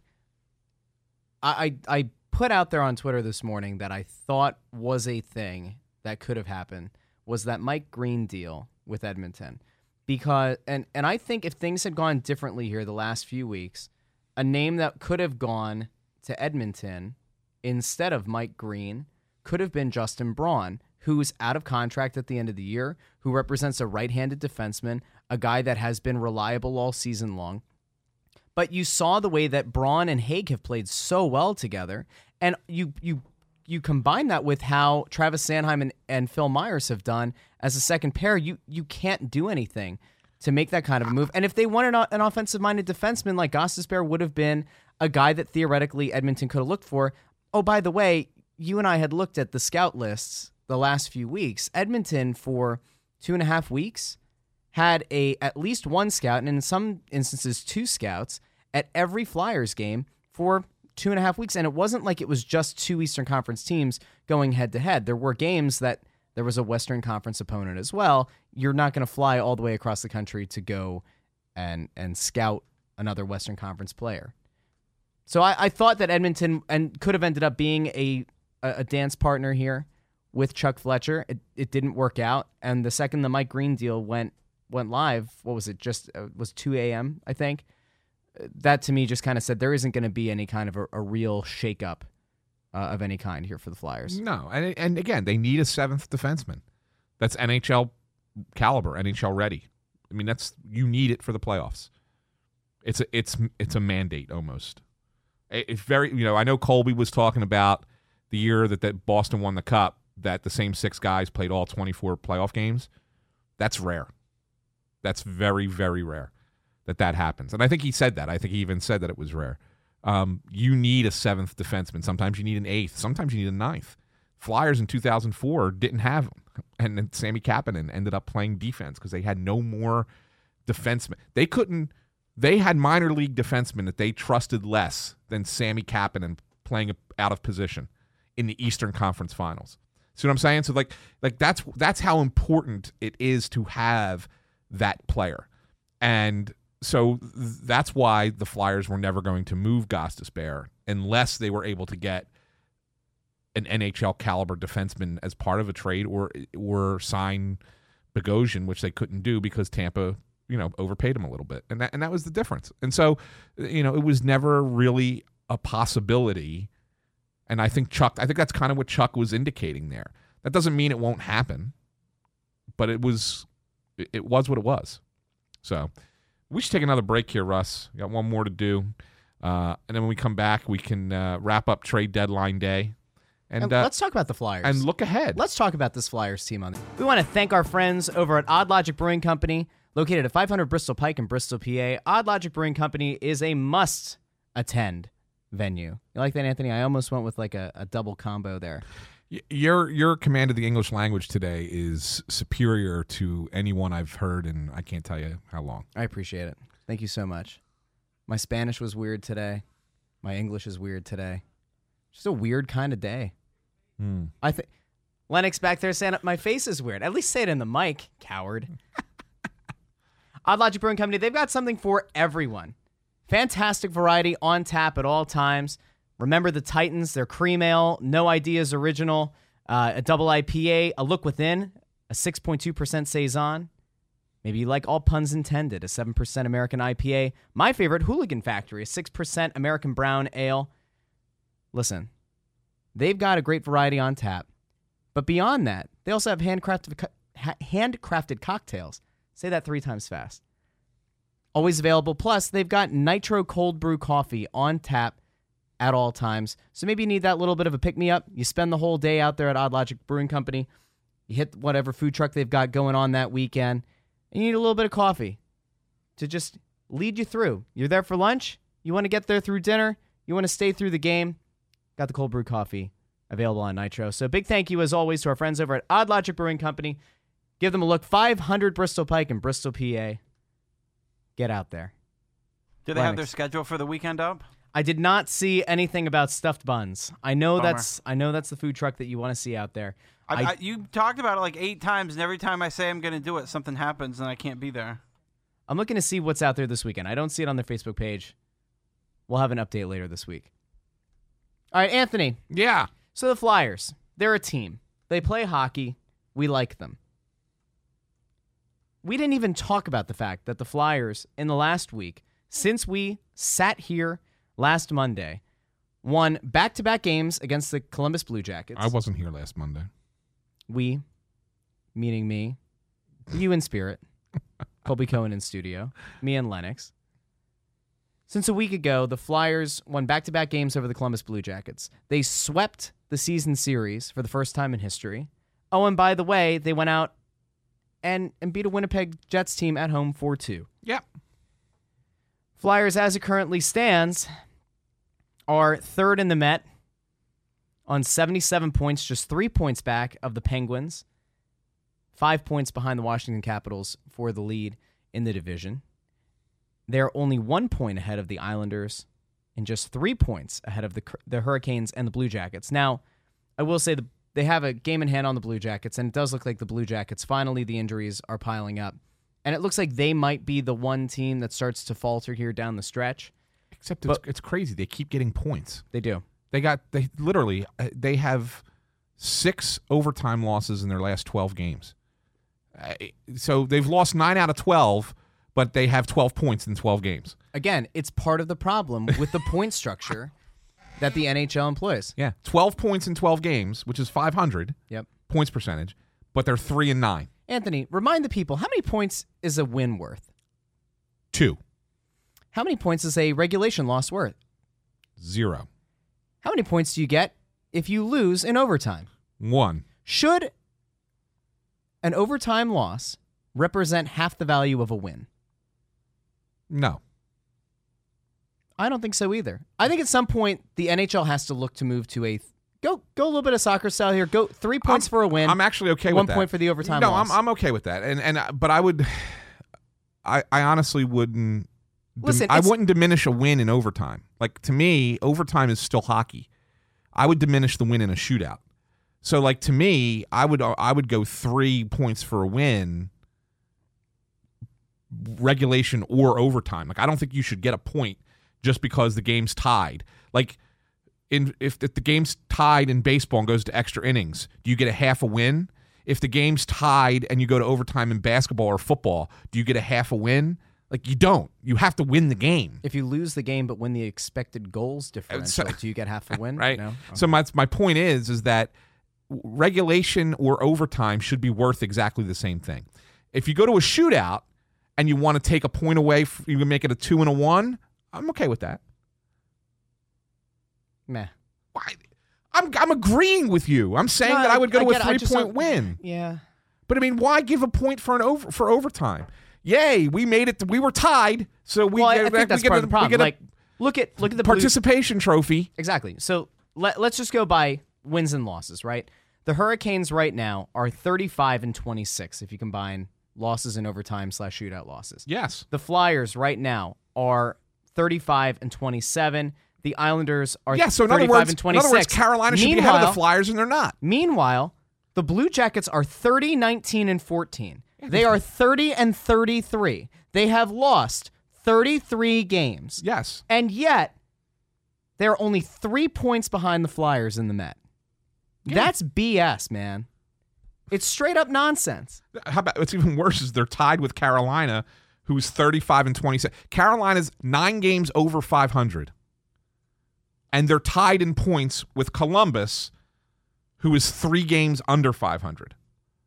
I, I I put out there on Twitter this morning that I thought was a thing that could have happened was that Mike Green deal with Edmonton, because and and I think if things had gone differently here the last few weeks, a name that could have gone to Edmonton instead of Mike Green could have been Justin Braun, who's out of contract at the end of the year, who represents a right handed defenseman, a guy that has been reliable all season long. But you saw the way that Braun and Hagg have played so well together, and you you you combine that with how Travis Sanheim and, and Phil Myers have done as a second pair, you you can't do anything to make that kind of a move. And if they wanted an, offensive minded defenseman like Gostisbehere would have been a guy that theoretically Edmonton could have looked for. Oh, by the way, you and I had looked at the scout lists the last few weeks. Edmonton for two and a half weeks had a at least one scout, and in some instances two scouts at every Flyers game for two and a half weeks. And it wasn't like it was just two Eastern Conference teams going head to head. There were games that there was a Western Conference opponent as well. You're not going to fly all the way across the country to go and and scout another Western Conference player. So I, I thought that Edmonton and could have ended up being a, a dance partner here with Chuck Fletcher. It it didn't work out, and the second the Mike Green deal went went live, what was it? Just uh, was 2 a.m. I think. That to me just kind of said there isn't going to be any kind of a, a real shakeup uh, of any kind here for the Flyers.
No, and and again, they need a seventh defenseman. That's NHL caliber, NHL ready. I mean, that's you need it for the playoffs. It's a it's it's a mandate almost. It's very you know I know Colby was talking about the year that that Boston won the cup that the same six guys played all twenty four playoff games. That's rare. That's very very rare that that happens. And I think he said that. I think he even said that it was rare. Um, you need a seventh defenseman. Sometimes you need an eighth. Sometimes you need a ninth. Flyers in 2004 didn't have him, and then Sami Kapanen ended up playing defense because they had no more defensemen. They couldn't. They had minor league defensemen that they trusted less than Sami Kapanen playing out of position in the Eastern Conference Finals. See what I'm saying? So like, like that's that's how important it is to have that player, and so that's why the Flyers were never going to move Gostisbehere unless they were able to get an NHL caliber defenseman as part of a trade or or sign Bogosian, which they couldn't do because Tampa, you know, overpaid him a little bit, and that and that was the difference. And so, you know, it was never really a possibility. And I think Chuck, I think that's kind of what Chuck was indicating there. That doesn't mean it won't happen, but it was it was what it was. So we should take another break here, Russ. We got one more to do. Uh, and then when we come back, we can uh, wrap up trade deadline day and,
And
uh,
let's talk about the Flyers.
and look ahead.
Let's talk about this Flyers team on. We want to thank our friends over at Odd Logic Brewing Company, located at 500 Bristol Pike in Bristol, PA. Odd Logic Brewing Company is a must attend venue. You like that, Anthony? I almost went with like a, a double combo there.
Your your command of the English language today is superior to anyone I've heard, and I can't tell you how long.
I appreciate it. Thank you so much. My Spanish was weird today. My English is weird today. Just a weird kind of day. Hmm. I think Lennox back there saying my face is weird. At least say it in the mic, coward. Odd Logic Brewing Company, they've got something for everyone. Fantastic variety on tap at all times. Remember the Titans, their cream ale, no ideas original, uh, a double IPA, a look within, a 6.2% saison. Maybe you like all puns intended, a 7% American IPA. My favorite, Hooligan Factory, a 6% American brown ale. Listen, they've got a great variety on tap. But beyond that, they also have handcrafted, handcrafted cocktails. Say that three times fast. Always available. Plus, they've got nitro cold brew coffee on tap at all times. So maybe you need that little bit of a pick me up. You spend the whole day out there at Odd Logic Brewing Company. You hit whatever food truck they've got going on that weekend, and you need a little bit of coffee to just lead you through. You're there for lunch. You want to get there through dinner. You want to stay through the game. Got the cold brew coffee available on Nitro. So big thank you as always to our friends over at Odd Logic Brewing Company. Give them a look. 500 Bristol Pike in Bristol, PA. Get out there.
Do they have their schedule for the weekend up?
I did not see anything about stuffed buns. I know
Bummer.
that's I know that's the food truck that you want to see out there.
I,
I-
I, you talked about it like eight times, and every time I say I'm going to do it, something happens, and I can't be there.
I'm looking to see what's out there this weekend. I don't see it on their Facebook page. We'll have an update later this week. All right, Anthony.
Yeah.
So the Flyers, they're a team. They play hockey. We like them. We didn't even talk about the fact that the Flyers in the last week, since we sat here last Monday won back to back games against the Columbus Blue Jackets.
I wasn't here last Monday.
we, meaning me, you in spirit, Colby Cohen in studio, me and Lennox. Since a week ago, the Flyers won back to back games over the Columbus Blue Jackets. They swept the season series for the first time in history. Oh, and by the way, they went out and, and beat a Winnipeg Jets team at home 4 2.
Yep.
Flyers, as it currently stands, are third in the Met on 77 points, just three points back of the Penguins, five points behind the Washington Capitals for the lead in the division. They're only one point ahead of the Islanders and just three points ahead of the, the Hurricanes and the Blue Jackets. Now, I will say the, they have a game in hand on the Blue Jackets, and it does look like the Blue Jackets finally the injuries are piling up. And it looks like they might be the one team that starts to falter here down the stretch.
Except it's,
But-
it's crazy. They keep getting points.
They do.
They got they literally uh, they have six overtime losses in their last twelve games. Uh, so they've lost nine out of twelve, but they have twelve points in twelve games.
Again, it's part of the problem with the point structure that the NHL employs.
Yeah, twelve points in twelve games, which is five hundred
Yep.
points percentage, but they're three and nine,
Anthony, remind the people how many points is a win worth?
two,
How many points is a regulation loss worth?
zero,
How many points do you get if you lose in overtime?
one.
Should an overtime loss represent half the value of a win?
No,
I don't think so either. I think at some point the NHL has to look to move to a go go a little bit of soccer style here. Go three points
I'm-
for a win.
I'm actually okay
one
with that.
One point for the overtime
No,
loss.
I'm I'm okay with that, and and uh, but I would, I I honestly wouldn't.
Listen,
I wouldn't diminish a win in overtime. Like to me, overtime is still hockey. I would diminish the win in a shootout. So like to me, I would uh, I would go three points for a win, regulation or overtime. Like I don't think you should get a point just because the game's tied. Like in if, if the game's tied in baseball and goes to extra innings, do you get a half a win? If the game's tied and you go to overtime in basketball or football, do you get a half a win? Like you don't. You have to win the game.
if you lose the game but win the expected goals differential, do you get half a win?
right?
No?
So my my point is is that regulation or overtime should be worth exactly the same thing. If you go to a shootout and you want to take a point away, you can make it a two and a one. I'm okay with that.
Meh.
Why? I'm I'm agreeing with you. I'm saying
No,
that I would go
I
to a.
I
three point win.
Yeah.
But I mean, why give a point for an over for overtime? Yay, we made it. We were tied, so we
well, I,
get,
I think that's part
a,
of the problem. Like, look at look at the Blues-
participation trophy.
Exactly. So let, let's just go by wins and losses, right? The Hurricanes right now are 35 and 26 if you combine losses and overtime slash shootout losses.
Yes.
The Flyers right now are 35 and 27. The Islanders are
Yeah. So in
35
other words,
and
in other words, Carolina should be ahead of the Flyers, and they're not.
Meanwhile, the Blue Jackets are 30, 19, and 14. They are 30 and 33. They have lost 33 games.
Yes.
And yet, they're only three points behind the Flyers in the Met. That's BS, man. It's straight up nonsense.
How about what's even worse is they're tied with Carolina, who's 35 and 26. Carolina's nine games over 500. And they're tied in points with Columbus, who is three games under 500.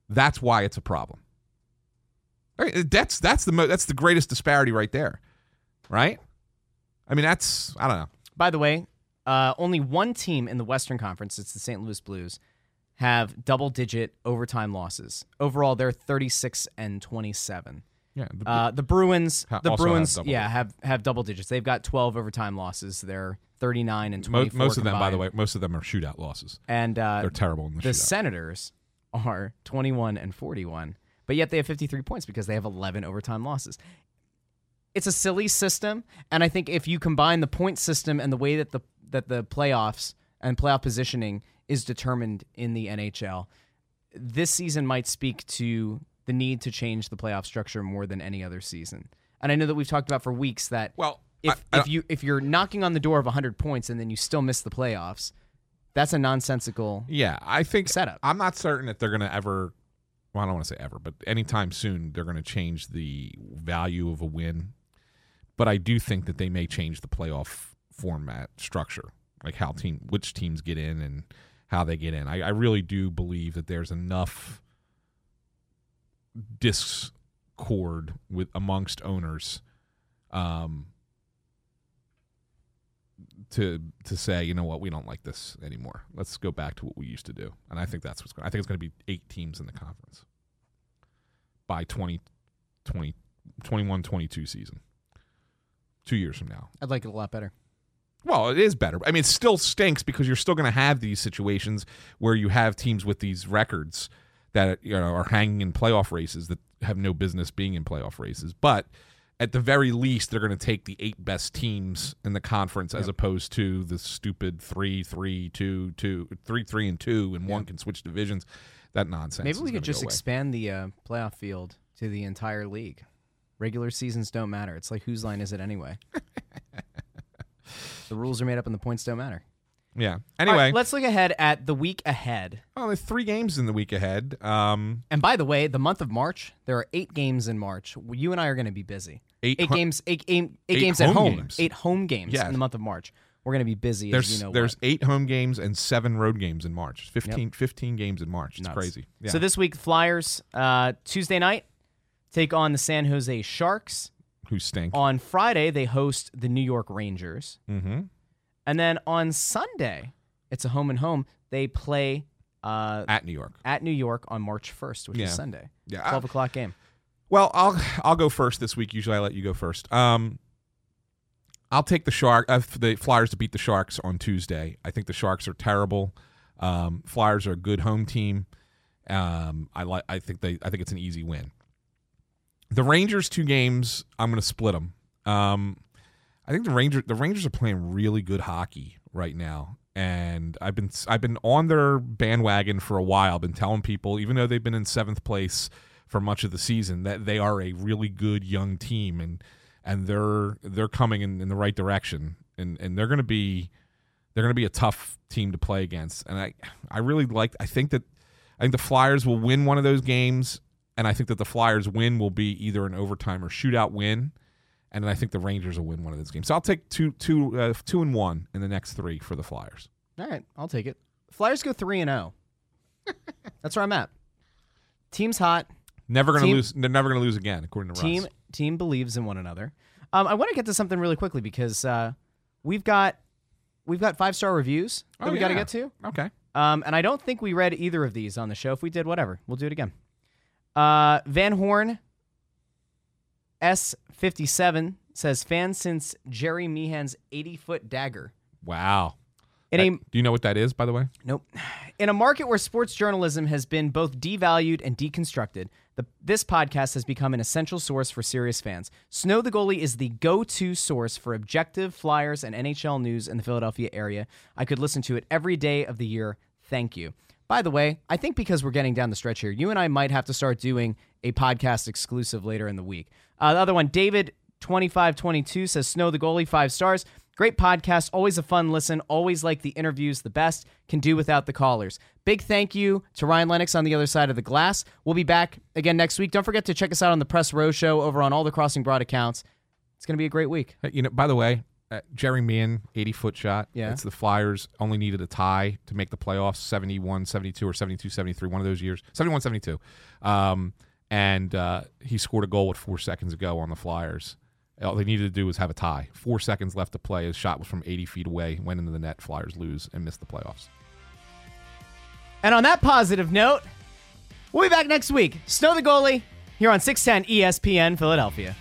That's why it's a problem. That's that's the mo- that's the greatest disparity right there, right? I mean, that's I don't know.
By the way, uh, only one team in the Western Conference, it's the St. Louis Blues, have double digit overtime losses. Overall, they're 36 and 27.
Yeah, the,
Uh, the Bruins,
Ha-
the
also have
Bruins, yeah, have have double digits. They've got 12 overtime losses. They're 39 and
mo-
24.
most of them, by the way, most of them are shootout losses.
and uh,
They're terrible in the, shootout.
the
shootout.
Senators are 21 and 41, but yet they have 53 points because they have 11 overtime losses. It's a silly system, and I think if you combine the point system and the way that the that the playoffs and playoff positioning is determined in the NHL, this season might speak to the need to change the playoff structure more than any other season. And I know that we've talked about for weeks that
well,
if,
I- I
if you if you're knocking on the door of 100 points and then you still miss the playoffs, that's a nonsensical
Yeah, I think
setup.
I'm not certain that they're going to ever. Well, I don't want to say ever, but anytime soon they're going to change the value of a win. But I do think that they may change the playoff format structure, like how team which teams get in and how they get in. I, I really do believe that there's enough discord with amongst owners um, to to say, you know what, we don't like this anymore. Let's go back to what we used to do. And I think that's what's going. I think it's going to be eight teams in the conference by 20, 20 21 22 season. 2 years from now.
I'd like it a lot better.
Well, it is better. I mean, it still stinks because you're still going to have these situations where you have teams with these records that you know are hanging in playoff races that have no business being in playoff races. But at the very least, they're going to take the eight best teams in the conference as opposed to the stupid three, three, two, two, three, three, and two, and one can switch divisions. That nonsense.
Maybe we could just expand the uh, playoff field to the entire league. Regular seasons don't matter. It's like whose line is it anyway? the rules are made up and the points don't matter.
Yeah. Anyway,
right, let's look ahead at the week ahead.
Oh, there's three games in the week ahead. Um,
And by the way, the month of March, there are eight games in March. You and I are going to be busy.
Eight
eight games, eight, eight, eight games at
home games.
Eight home games
Yeah.
in the month of March. We're going to be busy.
there's
as you know
there's
what.
eight home games and seven road games in March. 15, 15 games in March. It's
Nuts.
crazy. Yeah.
So this week, Flyers uh, Tuesday night take on the San Jose Sharks.
Who stink?
On Friday, they host the New York Rangers.
mm-hmm.
And then on Sunday, it's a home and home. They play uh,
At New York.
at New York on March 1st, which
Yeah.
is Sunday.
Yeah.
12 o'clock game.
Well, I'll I'll go first this week. Usually, I let you go first. Um, I'll take the shark uh, the Flyers to beat the Sharks on Tuesday. I think the Sharks are terrible. Um, Flyers are a good home team. Um, I like. I think they. I think it's an easy win. The Rangers two games. I'm going to split them. Um, I think the Rangers the Rangers are playing really good hockey right now, and I've been I've been on their bandwagon for a while. I've been telling people, even though they've been in seventh place for much of the season, that they are a really good young team, and and they're they're coming in, in the right direction, and and they're going to be they're going to be a tough team to play against, and I I really like I think that I think the Flyers will win one of those games, and I think that the Flyers win will be either an overtime or shootout win and I think the Rangers will win one of those games. So I'll take two, two, uh, two and one in the next three for the Flyers.
All right, I'll take it. Flyers go 3 and 0. That's where I'm at. Team's hot.
Never to
Team-
lose. They're never to lose again, according to
Team
Russ.
team believes in one another. Um, I want to get to something really quickly because uh, we've got we've got five star reviews that
Oh,
we got to get to.
Okay.
Um, and I don't think we read either of these on the show. If we did, whatever. We'll do it again. Uh, Van Horn S57 says fan since Gerry Meehan's 80 foot dagger.
Wow.
In a
do you know what that is, by the way?
Nope. In a market where sports journalism has been both devalued and deconstructed, the, this podcast has become an essential source for serious fans. Snow the Goalie is the go to source for objective Flyers and NHL news in the Philadelphia area. I could listen to it every day of the year. Thank you. By the way, I think because we're getting down the stretch here, you and I might have to start doing a podcast exclusive later in the week. Uh, the other one, David 2522 says Snow the Goalie, five stars. Great podcast, always a fun listen, always like the interviews the best, can do without the callers. Big thank you to Ryan Lennox on the other side of the glass. We'll be back again next week. Don't forget to check us out on the Press Row Show over on all the Crossing Broad accounts. It's going to be a great week.
You know, by the way, uh, Gerry Meehan, 80 foot shot.
Yeah.
It's the Flyers only needed a tie to make the playoffs 71 72 or 72 73, one of those years. 71 72. Um, and uh, he scored a goal with four seconds ago on the Flyers. All they needed to do was have a tie. Four seconds left to play. His shot was from 80 feet away, went into the net. Flyers lose and miss the playoffs.
And on that positive note, we'll be back next week. Snow the Goalie here on 610 ESPN Philadelphia.